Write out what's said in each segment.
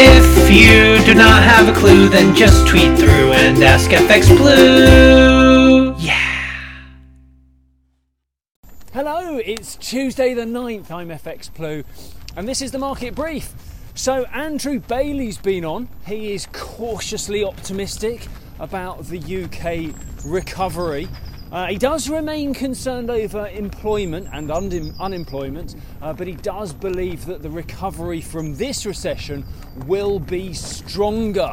If you do not have a clue, then just tweet through and ask FX Blue. Yeah. Hello, it's Tuesday the 9th. I'm FX Blue, and this is the market brief. So, Andrew Bailey's been on. He is cautiously optimistic about the UK recovery. Uh, he does remain concerned over employment and un- unemployment, uh, but he does believe that the recovery from this recession will be stronger.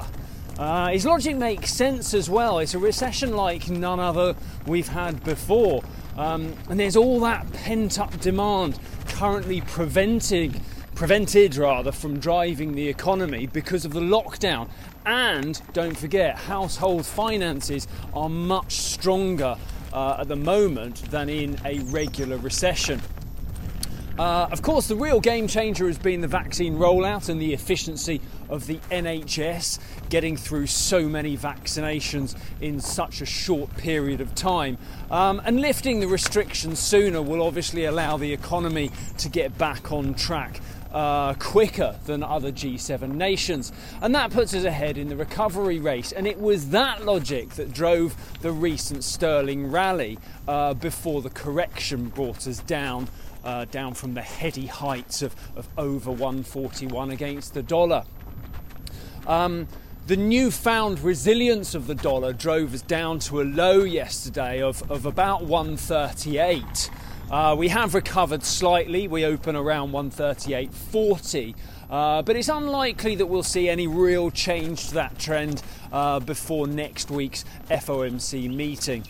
Uh, his logic makes sense as well. It's a recession like none other we've had before. Um, and there's all that pent up demand currently preventing prevented rather from driving the economy because of the lockdown and don't forget household finances are much stronger uh, at the moment than in a regular recession uh, of course, the real game changer has been the vaccine rollout and the efficiency of the NHS getting through so many vaccinations in such a short period of time. Um, and lifting the restrictions sooner will obviously allow the economy to get back on track. Uh, quicker than other G7 nations. And that puts us ahead in the recovery race. And it was that logic that drove the recent sterling rally uh, before the correction brought us down uh, down from the heady heights of, of over 141 against the dollar. Um, the newfound resilience of the dollar drove us down to a low yesterday of, of about 138. Uh, we have recovered slightly. We open around 138.40, uh, but it's unlikely that we'll see any real change to that trend uh, before next week's FOMC meeting.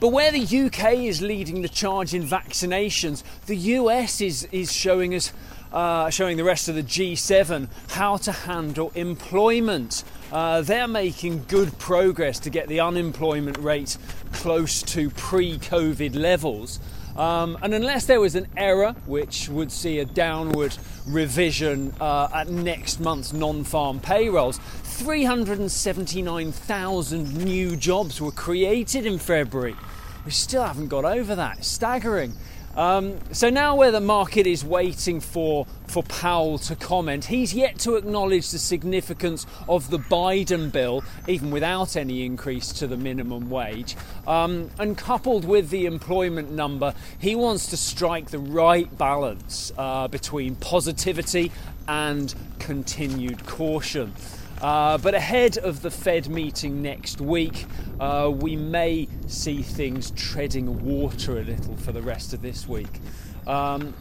But where the UK is leading the charge in vaccinations, the US is, is showing us, uh, showing the rest of the G7 how to handle employment. Uh, they're making good progress to get the unemployment rate close to pre COVID levels. Um, and unless there was an error, which would see a downward revision uh, at next month's non farm payrolls, 379,000 new jobs were created in February. We still haven't got over that. staggering. Um, so now, where the market is waiting for for Powell to comment, he's yet to acknowledge the significance of the Biden bill, even without any increase to the minimum wage. Um, and coupled with the employment number, he wants to strike the right balance uh, between positivity and continued caution. Uh, but ahead of the Fed meeting next week, uh, we may see things treading water a little for the rest of this week. Um,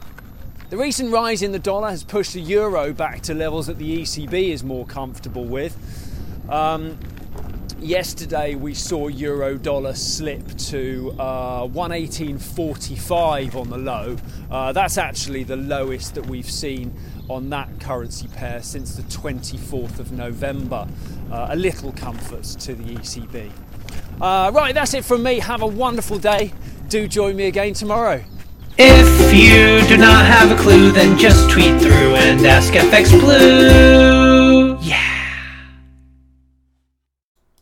the recent rise in the dollar has pushed the euro back to levels that the ECB is more comfortable with. Um, yesterday we saw euro dollar slip to uh, 118.45 on the low. Uh, that's actually the lowest that we've seen on that currency pair since the 24th of November. Uh, a little comfort to the ECB. Uh, right, that's it from me. Have a wonderful day. Do join me again tomorrow. If you do not have a clue, then just tweet through and ask FX Blue. Yeah.